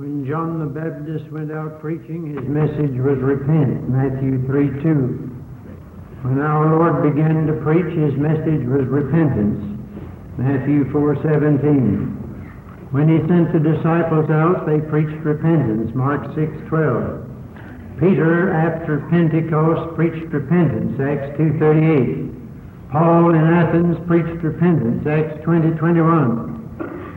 When John the Baptist went out preaching, his message was repent, Matthew 3 2. When our Lord began to preach, his message was repentance, Matthew 4 17. When he sent the disciples out, they preached repentance, Mark 6 12. Peter, after Pentecost, preached repentance, Acts 2 38. Paul in Athens preached repentance, Acts 20 21.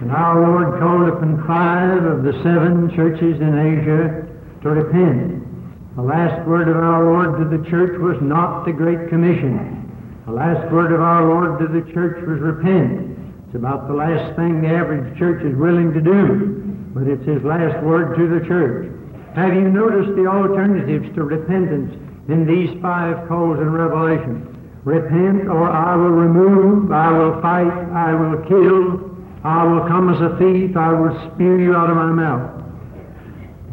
And our Lord called upon five of the seven churches in Asia to repent. The last word of our Lord to the church was not the Great Commission. The last word of our Lord to the church was repent. It's about the last thing the average church is willing to do, but it's his last word to the church. Have you noticed the alternatives to repentance in these five calls in Revelation? Repent, or I will remove, I will fight, I will kill, I will come as a thief, I will spew you out of my mouth.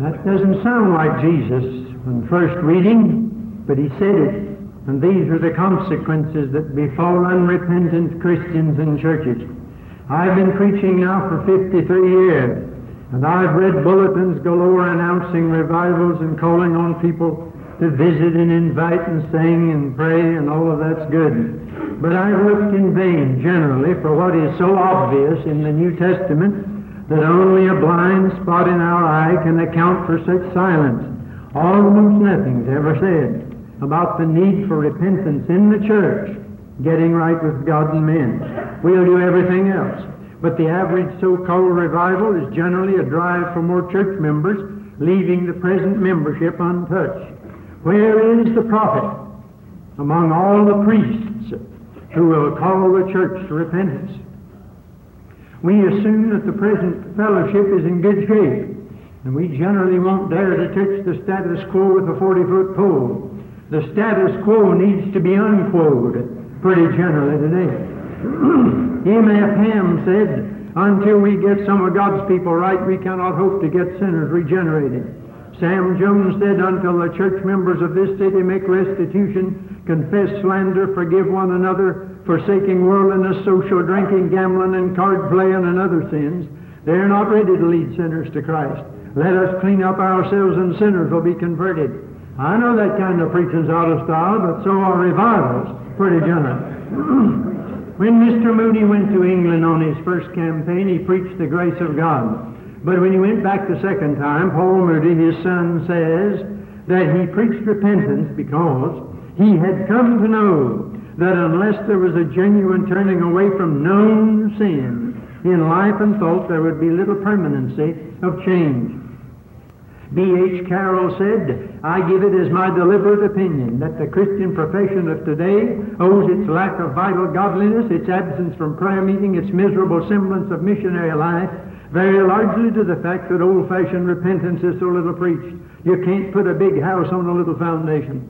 That doesn't sound like Jesus on first reading, but he said it. And these are the consequences that befall unrepentant Christians and churches. I've been preaching now for 53 years, and I've read bulletins galore announcing revivals and calling on people to visit and invite and sing and pray, and all of that's good. But I've looked in vain, generally, for what is so obvious in the New Testament that only a blind spot in our eye can account for such silence. Almost nothing's ever said about the need for repentance in the church, getting right with God and men. We'll do everything else. But the average so-called revival is generally a drive for more church members, leaving the present membership untouched. Where is the prophet among all the priests who will call the church to repentance. We assume that the present fellowship is in good shape, and we generally won't dare to touch the status quo with a 40 foot pole. The status quo needs to be unquoted pretty generally today. E.M.F. Ham said, Until we get some of God's people right, we cannot hope to get sinners regenerated. Sam Jones said, Until the church members of this city make restitution confess slander, forgive one another, forsaking worldliness, social drinking, gambling, and card playing, and other sins, they are not ready to lead sinners to Christ. Let us clean up ourselves, and sinners will be converted. I know that kind of preaching's out of style, but so are revivals, pretty general. when Mr. Moody went to England on his first campaign, he preached the grace of God. But when he went back the second time, Paul Moody, his son, says that he preached repentance because he had come to know that unless there was a genuine turning away from known sin in life and thought, there would be little permanency of change. B.H. Carroll said, I give it as my deliberate opinion that the Christian profession of today owes its lack of vital godliness, its absence from prayer meeting, its miserable semblance of missionary life, very largely to the fact that old fashioned repentance is so little preached. You can't put a big house on a little foundation.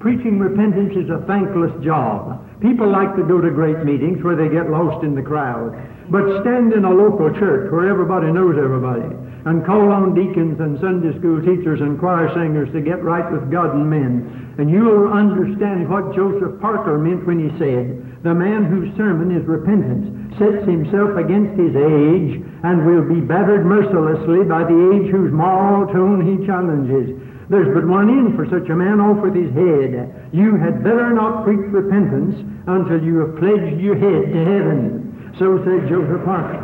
Preaching repentance is a thankless job. People like to go to great meetings where they get lost in the crowd. But stand in a local church where everybody knows everybody and call on deacons and Sunday school teachers and choir singers to get right with God and men. And you will understand what Joseph Parker meant when he said, The man whose sermon is repentance sets himself against his age and will be battered mercilessly by the age whose moral tone he challenges. There's but one end for such a man off with his head. You had better not preach repentance until you have pledged your head to heaven. So said Joseph Parker.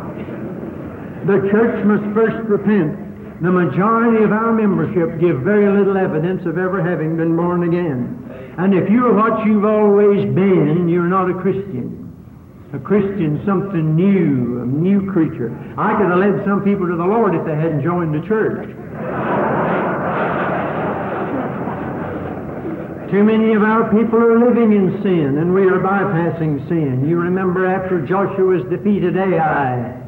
The church must first repent. The majority of our membership give very little evidence of ever having been born again. And if you're what you've always been, you're not a Christian. A Christian, something new, a new creature. I could have led some people to the Lord if they hadn't joined the church. Too many of our people are living in sin, and we are bypassing sin. You remember after Joshua's defeated Ai,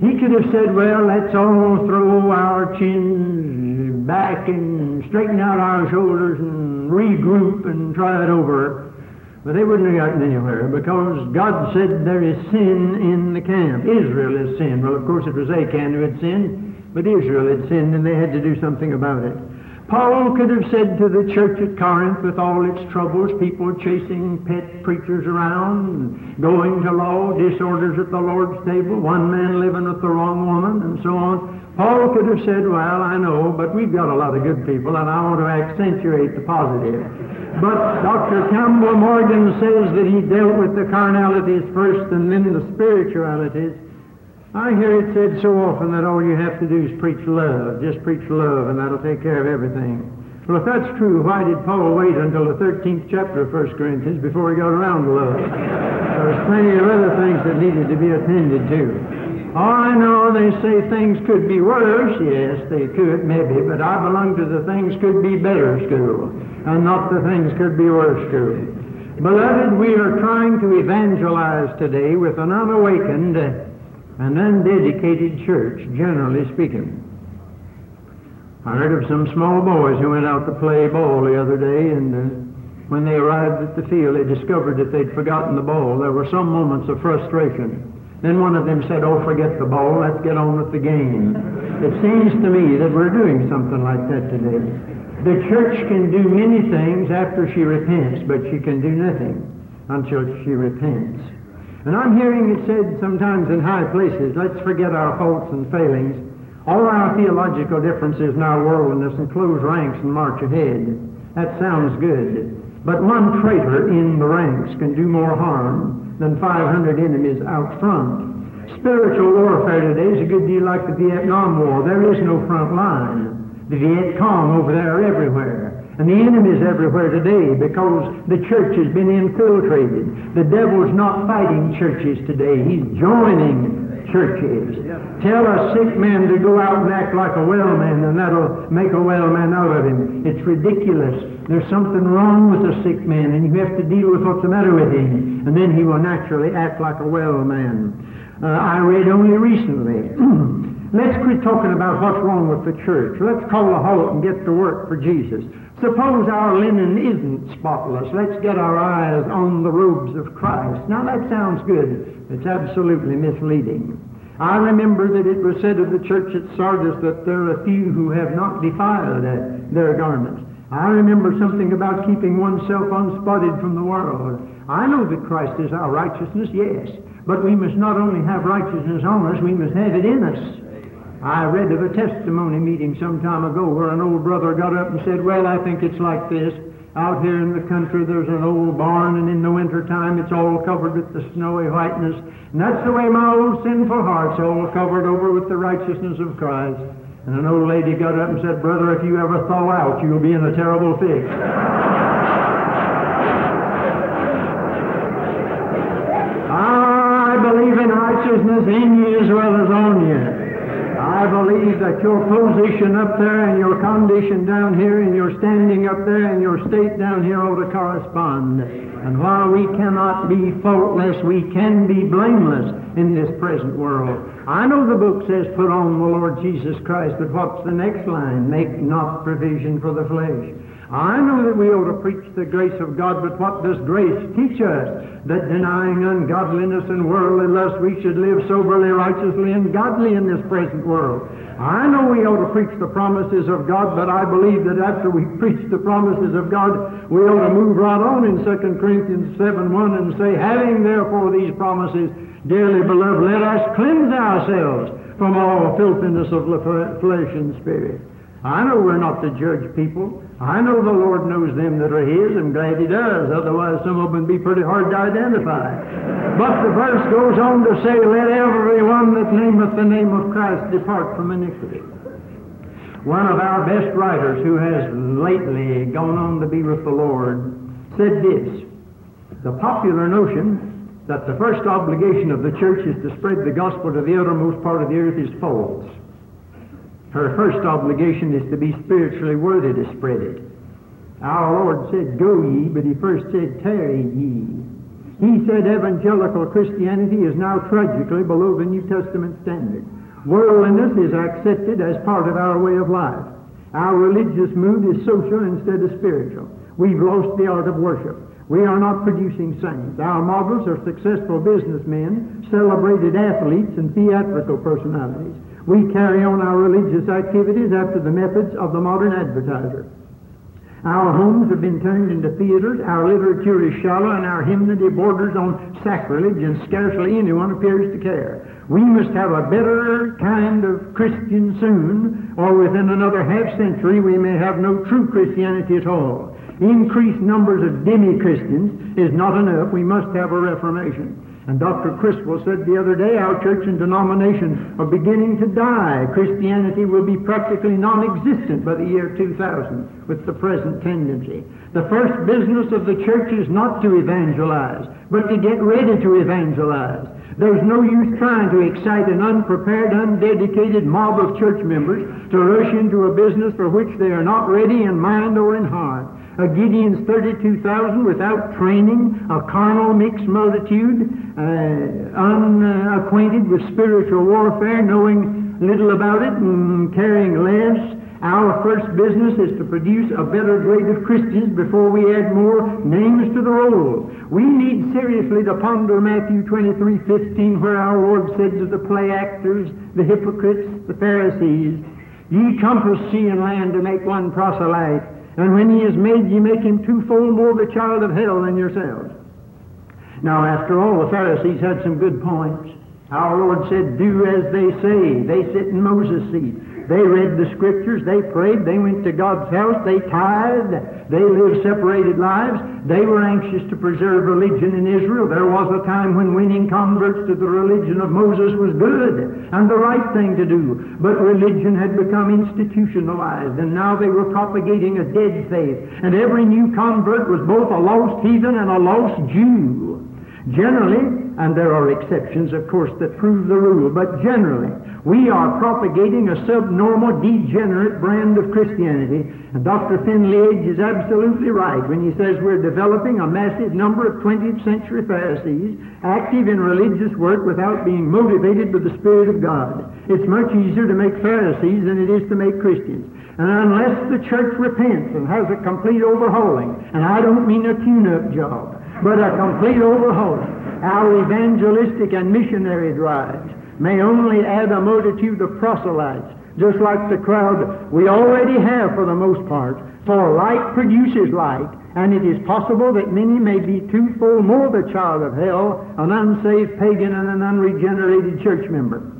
he could have said, Well, let's all throw our chins back and straighten out our shoulders and regroup and try it over. But they wouldn't have gotten anywhere because God said there is sin in the camp. Israel has sinned. Well, of course, it was Achan who had sinned, but Israel had sinned and they had to do something about it. Paul could have said to the church at Corinth, with all its troubles, people chasing pet preachers around, going to law, disorders at the Lord's table, one man living with the wrong woman, and so on. Paul could have said, Well, I know, but we've got a lot of good people, and I want to accentuate the positive. But Dr. Campbell Morgan says that he dealt with the carnalities first and then the spiritualities. I hear it said so often that all you have to do is preach love. Just preach love, and that'll take care of everything. Well, if that's true, why did Paul wait until the 13th chapter of 1 Corinthians before he got around to love? There's plenty of other things that needed to be attended to. Oh, I know they say things could be worse. Yes, they could, maybe, but I belong to the things could be better school, and not the things could be worse school. Beloved, we are trying to evangelize today with an unawakened an undedicated church, generally speaking. I heard of some small boys who went out to play ball the other day, and uh, when they arrived at the field, they discovered that they'd forgotten the ball. There were some moments of frustration. Then one of them said, Oh, forget the ball, let's get on with the game. It seems to me that we're doing something like that today. The church can do many things after she repents, but she can do nothing until she repents. And I'm hearing it said sometimes in high places, let's forget our faults and failings, all our theological differences and our worldliness and close ranks and march ahead. That sounds good. But one traitor in the ranks can do more harm than 500 enemies out front. Spiritual warfare today is a good deal like the Vietnam War. There is no front line. The Viet Cong over there are everywhere. And the enemy's everywhere today because the church has been infiltrated. The devil's not fighting churches today. He's joining churches. Tell a sick man to go out and act like a well man, and that'll make a well man out of him. It's ridiculous. There's something wrong with a sick man, and you have to deal with what's the matter with him, and then he will naturally act like a well man. Uh, I read only recently. Let's quit talking about what's wrong with the church. Let's call a halt and get to work for Jesus. Suppose our linen isn't spotless. Let's get our eyes on the robes of Christ. Now that sounds good. It's absolutely misleading. I remember that it was said of the church at Sardis that there are a few who have not defiled their garments. I remember something about keeping oneself unspotted from the world. I know that Christ is our righteousness, yes, but we must not only have righteousness on us, we must have it in us. I read of a testimony meeting some time ago where an old brother got up and said, Well, I think it's like this. Out here in the country, there's an old barn, and in the winter time, it's all covered with the snowy whiteness. And that's the way my old sinful heart's all covered over with the righteousness of Christ. And an old lady got up and said, Brother, if you ever thaw out, you'll be in a terrible fix. I believe in righteousness in you as well as on you. I believe that your position up there and your condition down here and your standing up there and your state down here ought to correspond. And while we cannot be faultless, we can be blameless in this present world. I know the book says, put on the Lord Jesus Christ, but what's the next line? Make not provision for the flesh. I know that we ought to preach the grace of God, but what does grace teach us? That denying ungodliness and worldly lust, we should live soberly, righteously, and godly in this present world. I know we ought to preach the promises of God, but I believe that after we preach the promises of God, we ought to move right on in 2 Corinthians 7 1 and say, Having therefore these promises, dearly beloved, let us cleanse ourselves from all filthiness of the flesh and spirit. I know we're not to judge people. I know the Lord knows them that are His. I'm glad He does. Otherwise, some of them would be pretty hard to identify. But the verse goes on to say, Let every one that nameth the name of Christ depart from iniquity. One of our best writers who has lately gone on to be with the Lord said this The popular notion that the first obligation of the church is to spread the gospel to the uttermost part of the earth is false. Her first obligation is to be spiritually worthy to spread it. Our Lord said, Go ye, but He first said, Tarry ye. He said evangelical Christianity is now tragically below the New Testament standard. Worldliness is accepted as part of our way of life. Our religious mood is social instead of spiritual. We've lost the art of worship. We are not producing saints. Our models are successful businessmen, celebrated athletes, and theatrical personalities. We carry on our religious activities after the methods of the modern advertiser. Our homes have been turned into theaters, our literature is shallow, and our hymnody borders on sacrilege, and scarcely anyone appears to care. We must have a better kind of Christian soon, or within another half century we may have no true Christianity at all. Increased numbers of demi-Christians is not enough. We must have a reformation. And Dr. Criswell said the other day, our church and denomination are beginning to die. Christianity will be practically non-existent by the year 2000 with the present tendency. The first business of the church is not to evangelize, but to get ready to evangelize. There's no use trying to excite an unprepared, undedicated mob of church members to rush into a business for which they are not ready in mind or in heart a Gideon's 32,000 without training, a carnal mixed multitude, uh, unacquainted with spiritual warfare, knowing little about it and carrying less. Our first business is to produce a better grade of Christians before we add more names to the roll. We need seriously to ponder Matthew 23, 15, where our Lord said to the play actors, the hypocrites, the Pharisees, Ye compass sea and land to make one proselyte, and when he is made, ye make him twofold more the child of hell than yourselves. Now, after all, the Pharisees had some good points. Our Lord said, Do as they say. They sit in Moses' seat. They read the scriptures, they prayed, they went to God's house, they tithed, they lived separated lives. They were anxious to preserve religion in Israel. There was a time when winning converts to the religion of Moses was good and the right thing to do. But religion had become institutionalized, and now they were propagating a dead faith. And every new convert was both a lost heathen and a lost Jew. Generally, and there are exceptions, of course, that prove the rule, but generally, we are propagating a subnormal, degenerate brand of Christianity. And Dr. Finley is absolutely right when he says we're developing a massive number of 20th century Pharisees active in religious work without being motivated by the Spirit of God. It's much easier to make Pharisees than it is to make Christians. And unless the church repents and has a complete overhauling, and I don't mean a tune-up job, but a complete overhauling, our evangelistic and missionary drives may only add a multitude of proselytes, just like the crowd we already have for the most part. For like produces like, and it is possible that many may be twofold more the child of hell, an unsaved pagan and an unregenerated church member.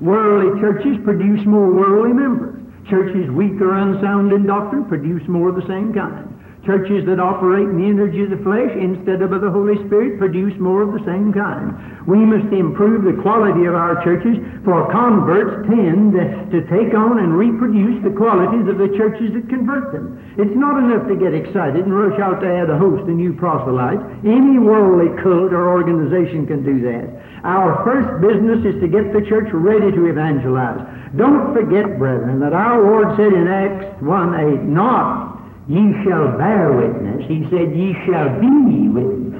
Worldly churches produce more worldly members. Churches weak or unsound in doctrine produce more of the same kind. Churches that operate in the energy of the flesh instead of the Holy Spirit produce more of the same kind. We must improve the quality of our churches, for converts tend to take on and reproduce the qualities of the churches that convert them. It's not enough to get excited and rush out to add a host of new proselytes. Any worldly cult or organization can do that. Our first business is to get the church ready to evangelize. Don't forget, brethren, that our Lord said in Acts 1 8, not Ye shall bear witness. He said, Ye shall be witness.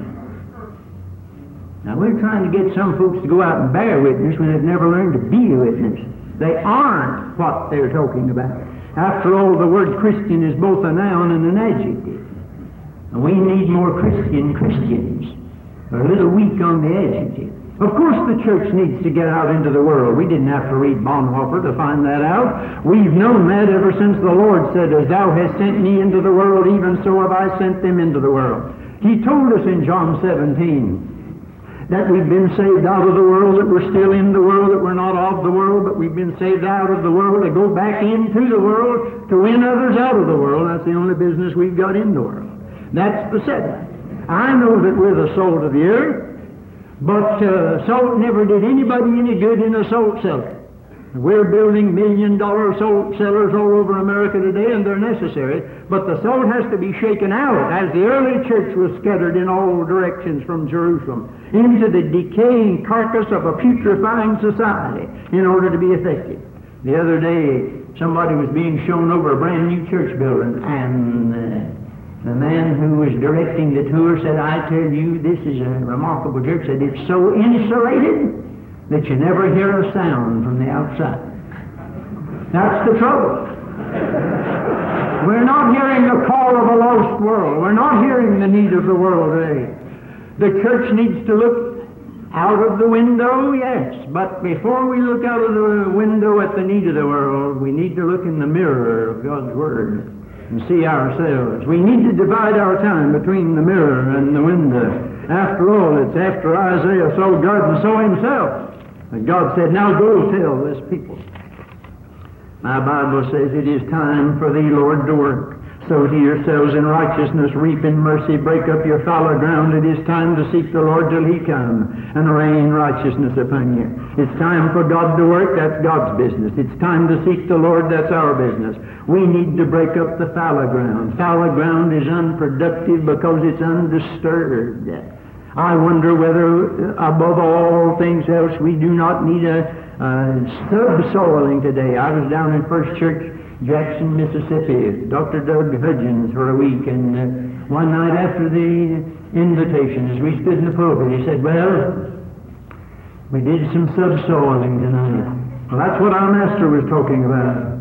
Now, we're trying to get some folks to go out and bear witness when they've never learned to be a witness. They aren't what they're talking about. After all, the word Christian is both a noun and an adjective. And we need more Christian Christians. We're a little weak on the adjective. Of course, the church needs to get out into the world. We didn't have to read Bonhoeffer to find that out. We've known that ever since the Lord said, As thou hast sent me into the world, even so have I sent them into the world. He told us in John 17 that we've been saved out of the world, that we're still in the world, that we're not of the world, but we've been saved out of the world to go back into the world to win others out of the world. That's the only business we've got in the world. That's the setting. I know that we're the salt of the earth. But uh, salt never did anybody any good in a salt cellar. We're building million dollar salt cellars all over America today, and they're necessary. But the salt has to be shaken out, as the early church was scattered in all directions from Jerusalem, into the decaying carcass of a putrefying society in order to be effective. The other day, somebody was being shown over a brand new church building, and uh, the man who was directing the tour said, I tell you, this is a remarkable church. Said it's so insulated that you never hear a sound from the outside. That's the trouble. We're not hearing the call of a lost world. We're not hearing the need of the world today. The church needs to look Out of the window, yes. But before we look out of the window at the need of the world, we need to look in the mirror of God's Word and see ourselves. We need to divide our time between the mirror and the window. After all, it's after Isaiah saw God and saw himself. And God said, Now go tell this people. My Bible says it is time for thee, Lord, to work. Sow to yourselves in righteousness, reap in mercy, break up your fallow ground. It is time to seek the Lord till he come and rain righteousness upon you. It's time for God to work, that's God's business. It's time to seek the Lord, that's our business. We need to break up the fallow ground. Fallow ground is unproductive because it's undisturbed. I wonder whether, uh, above all things else, we do not need a, a subsoiling today. I was down in First Church Jackson, Mississippi, Dr. Doug Hudgins for a week, and uh, one night after the invitation, as we stood in the pulpit, he said, Well, we did some subsoiling tonight. Well, that's what our master was talking about.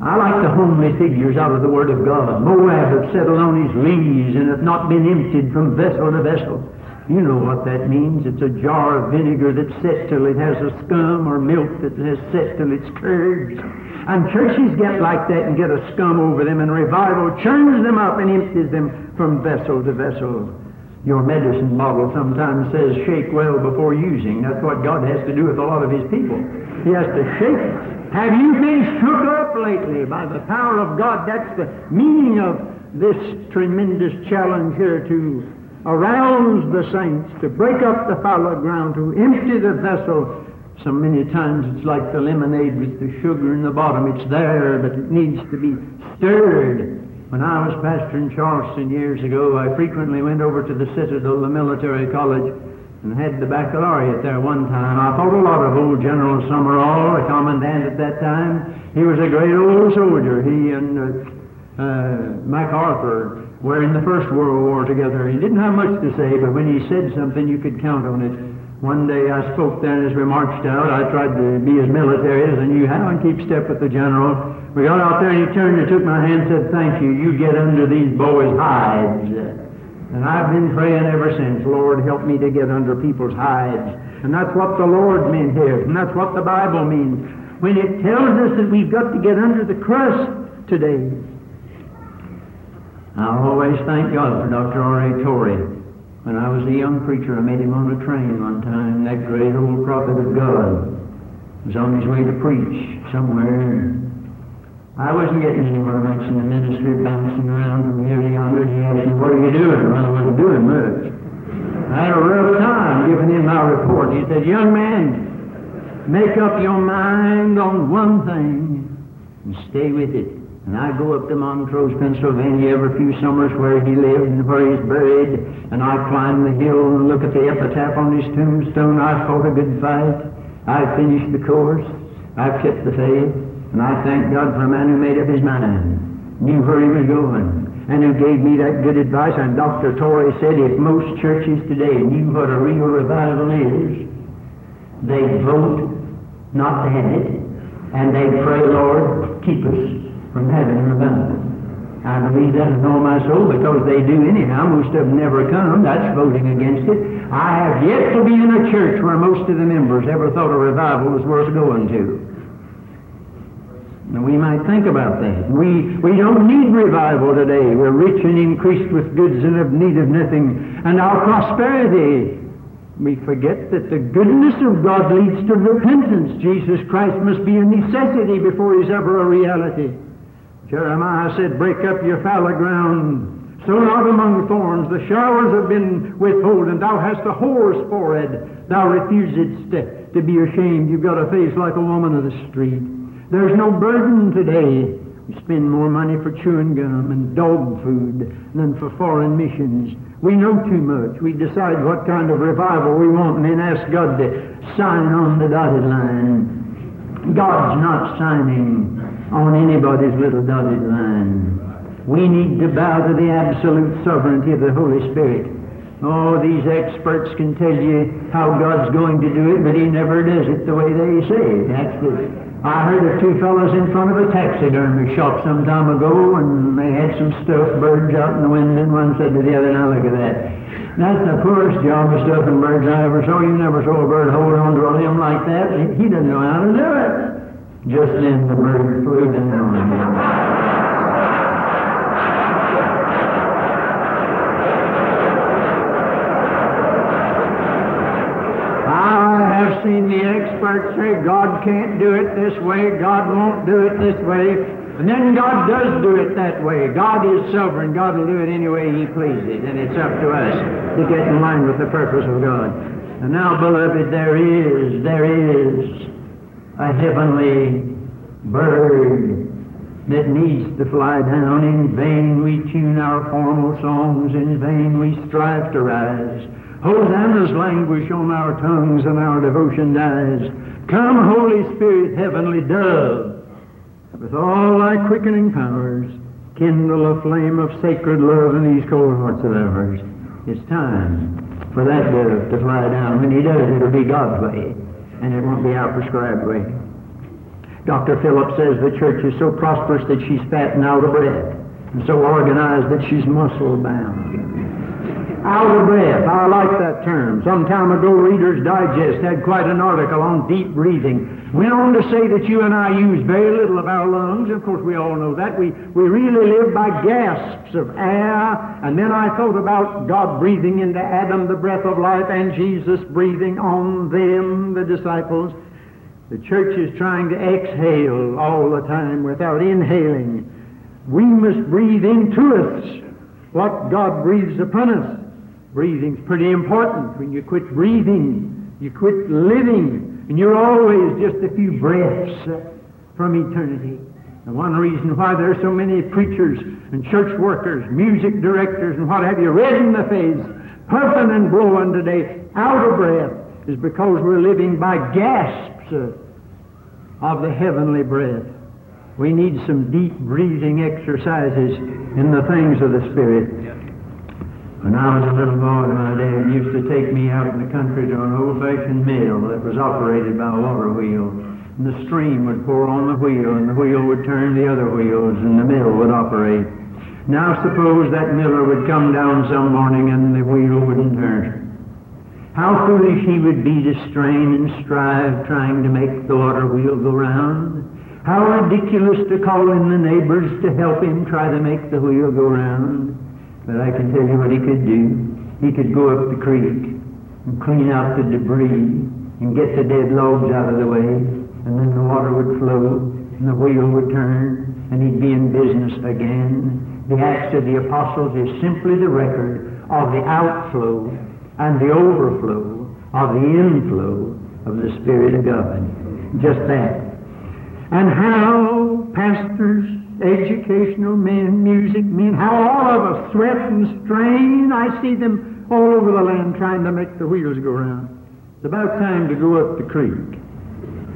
I like the homely figures out of the Word of God. Moab hath settled on his lees and hath not been emptied from vessel to vessel. You know what that means. It's a jar of vinegar that's set till it has a scum or milk that has set till it's curds. And churches get like that and get a scum over them, and revival churns them up and empties them from vessel to vessel. Your medicine bottle sometimes says shake well before using. That's what God has to do with a lot of His people. He has to shake. Have you been shook up lately by the power of God? That's the meaning of this tremendous challenge here to arouse the saints, to break up the fallow ground, to empty the vessel. So many times it's like the lemonade with the sugar in the bottom. It's there, but it needs to be stirred. When I was pastor in Charleston years ago, I frequently went over to the Citadel, the military college, and had the baccalaureate there one time. I thought a lot of old General Summerall, the commandant at that time. He was a great old soldier. He and uh, uh, MacArthur were in the First World War together. He didn't have much to say, but when he said something, you could count on it. One day I spoke there as we marched out. I tried to be as military as I knew how and keep step with the general. We got out there and he turned and took my hand and said, Thank you. You get under these boys' hides. And I've been praying ever since, Lord, help me to get under people's hides. And that's what the Lord meant here. And that's what the Bible means. When it tells us that we've got to get under the crust today. I always thank God for Dr. R.A. Torrey. When I was a young preacher, I met him on a train one time. That great old prophet of God was on his way to preach somewhere. I wasn't getting anywhere much in the ministry, bouncing around from here to yonder. He asked me, what are you doing? Well, I wasn't doing much. I had a rough time giving him my report. He said, young man, make up your mind on one thing and stay with it. And I go up to Montrose, Pennsylvania every few summers where he lived and where he's buried, and I climb the hill and look at the epitaph on his tombstone. I fought a good fight. I finished the course. I've kept the faith. And I thank God for a man who made up his mind, knew where he was going, and who gave me that good advice. And Dr. Torrey said if most churches today knew what a real revival is, they'd vote not to have it, and they'd pray, Lord, keep us from having a revival. I believe that with all my soul because they do anyhow. Most of them never come. That's voting against it. I have yet to be in a church where most of the members ever thought a revival was worth going to. Now we might think about that. We, we don't need revival today. We're rich and increased with goods and have need of nothing. And our prosperity, we forget that the goodness of God leads to repentance. Jesus Christ must be a necessity before he's ever a reality. Jeremiah said, Break up your fallow ground, sow not among thorns. The showers have been withholden. Thou hast a whore's forehead. Thou refusedst to, to be ashamed. You've got a face like a woman of the street. There's no burden today. We spend more money for chewing gum and dog food than for foreign missions. We know too much. We decide what kind of revival we want and then ask God to sign on the dotted line. God's not signing on anybody's little dotted line. We need to bow to the absolute sovereignty of the Holy Spirit. Oh, these experts can tell you how God's going to do it, but He never does it the way they say. That's the I heard of two fellows in front of a taxidermy shop some time ago, and they had some stuffed birds out in the window, and one said to the other, now look at that. That's the poorest job of stuffing birds I ever saw. You never saw a bird hold on to a limb like that. He doesn't know how to do it. Just then the bird flew down. Have seen the experts say God can't do it this way, God won't do it this way, and then God does do it that way. God is sovereign. God will do it any way He pleases, and it's up to us to get in line with the purpose of God. And now, beloved, there is, there is a heavenly bird that needs to fly down. In vain we tune our formal songs, in vain we strive to rise. Hosannas languish on our tongues and our devotion dies. Come, Holy Spirit, heavenly dove, with all thy quickening powers, kindle a flame of sacred love in these cold hearts of ours. It's time for that dove to fly down. When he does, it'll be God's way, and it won't be our prescribed way. Dr. Phillips says the church is so prosperous that she's fat and out of breath, and so organized that she's muscle bound. Out of breath. I like that term. Some time ago, Reader's Digest had quite an article on deep breathing. Went on to say that you and I use very little of our lungs. Of course, we all know that. We, we really live by gasps of air. And then I thought about God breathing into Adam the breath of life and Jesus breathing on them, the disciples. The church is trying to exhale all the time without inhaling. We must breathe into us what God breathes upon us. Breathing's pretty important. When you quit breathing, you quit living, and you're always just a few breaths uh, from eternity. And one reason why there are so many preachers and church workers, music directors, and what have you, red in the face, puffing and blowing today, out of breath, is because we're living by gasps uh, of the heavenly breath. We need some deep breathing exercises in the things of the Spirit. When I was a little boy, my dad used to take me out in the country to an old-fashioned mill that was operated by a water wheel. And the stream would pour on the wheel, and the wheel would turn the other wheels, and the mill would operate. Now suppose that miller would come down some morning and the wheel wouldn't turn. How foolish he would be to strain and strive trying to make the water wheel go round. How ridiculous to call in the neighbors to help him try to make the wheel go round. But I can tell you what he could do. He could go up the creek and clean out the debris and get the dead logs out of the way, and then the water would flow and the wheel would turn and he'd be in business again. The Acts of the Apostles is simply the record of the outflow and the overflow of the inflow of the Spirit of God. Just that. And how pastors educational men, music men, how all of us sweat and strain. I see them all over the land trying to make the wheels go round. It's about time to go up the creek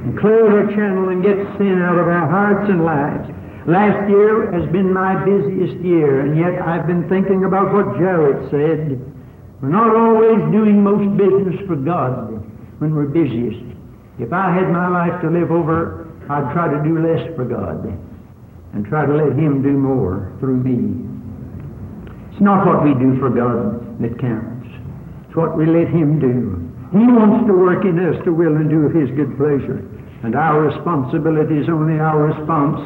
and clear the channel and get sin out of our hearts and lives. Last year has been my busiest year, and yet I've been thinking about what Jared said. We're not always doing most business for God when we're busiest. If I had my life to live over, I'd try to do less for God and try to let Him do more through me. It's not what we do for God that counts. It's what we let Him do. He wants to work in us to will and do His good pleasure. And our responsibility is only our response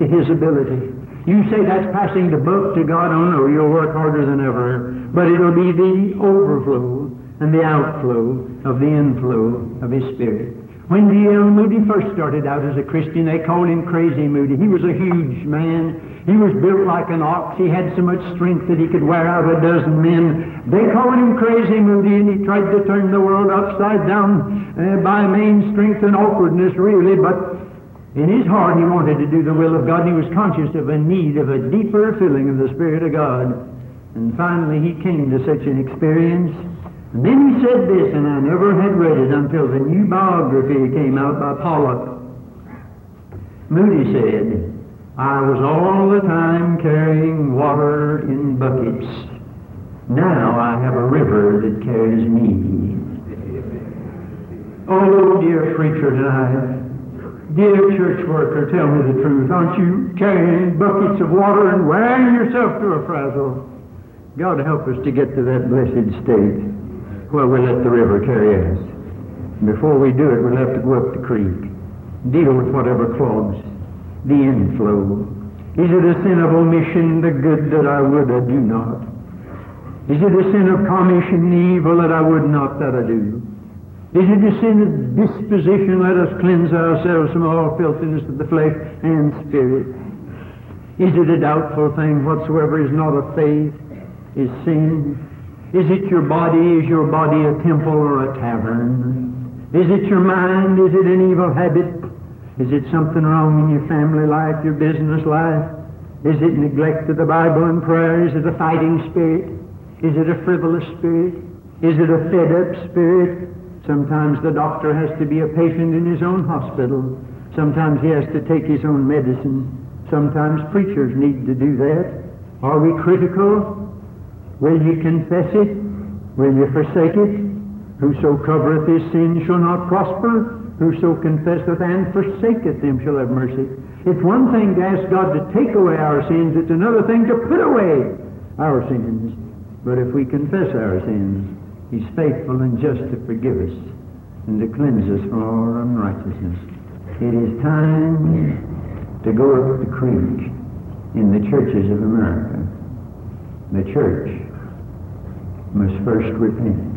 to His ability. You say that's passing the buck to God. Oh no, you'll work harder than ever. But it'll be the overflow and the outflow of the inflow of His Spirit. When D.L. Moody first started out as a Christian, they called him Crazy Moody. He was a huge man. He was built like an ox. He had so much strength that he could wear out a dozen men. They called him Crazy Moody, and he tried to turn the world upside down uh, by main strength and awkwardness, really. But in his heart, he wanted to do the will of God, and he was conscious of a need of a deeper filling of the Spirit of God. And finally, he came to such an experience. Then he said this, and I never had read it until the new biography came out by Pollock. Moody said, I was all the time carrying water in buckets. Now I have a river that carries me. Oh, dear preacher tonight, Dear church worker, tell me the truth. Aren't you carrying buckets of water and wearing yourself to a frazzle? God help us to get to that blessed state where we let the river carry us. Before we do it, we'll have to go up the creek, deal with whatever clogs the inflow. Is it a sin of omission, the good that I would I do not? Is it a sin of commission, the evil that I would not that I do? Is it a sin of disposition? Let us cleanse ourselves from all filthiness of the flesh and spirit. Is it a doubtful thing whatsoever is not of faith? Is sin? Is it your body? Is your body a temple or a tavern? Is it your mind? Is it an evil habit? Is it something wrong in your family life, your business life? Is it neglect of the Bible and prayer? Is it a fighting spirit? Is it a frivolous spirit? Is it a fed up spirit? Sometimes the doctor has to be a patient in his own hospital. Sometimes he has to take his own medicine. Sometimes preachers need to do that. Are we critical? Will you confess it? Will you forsake it? Whoso covereth his sin shall not prosper. Whoso confesseth and forsaketh them shall have mercy. It's one thing to ask God to take away our sins. It's another thing to put away our sins. But if we confess our sins, He's faithful and just to forgive us and to cleanse us from all unrighteousness. It is time to go up the creek in the churches of America. The church must first repent.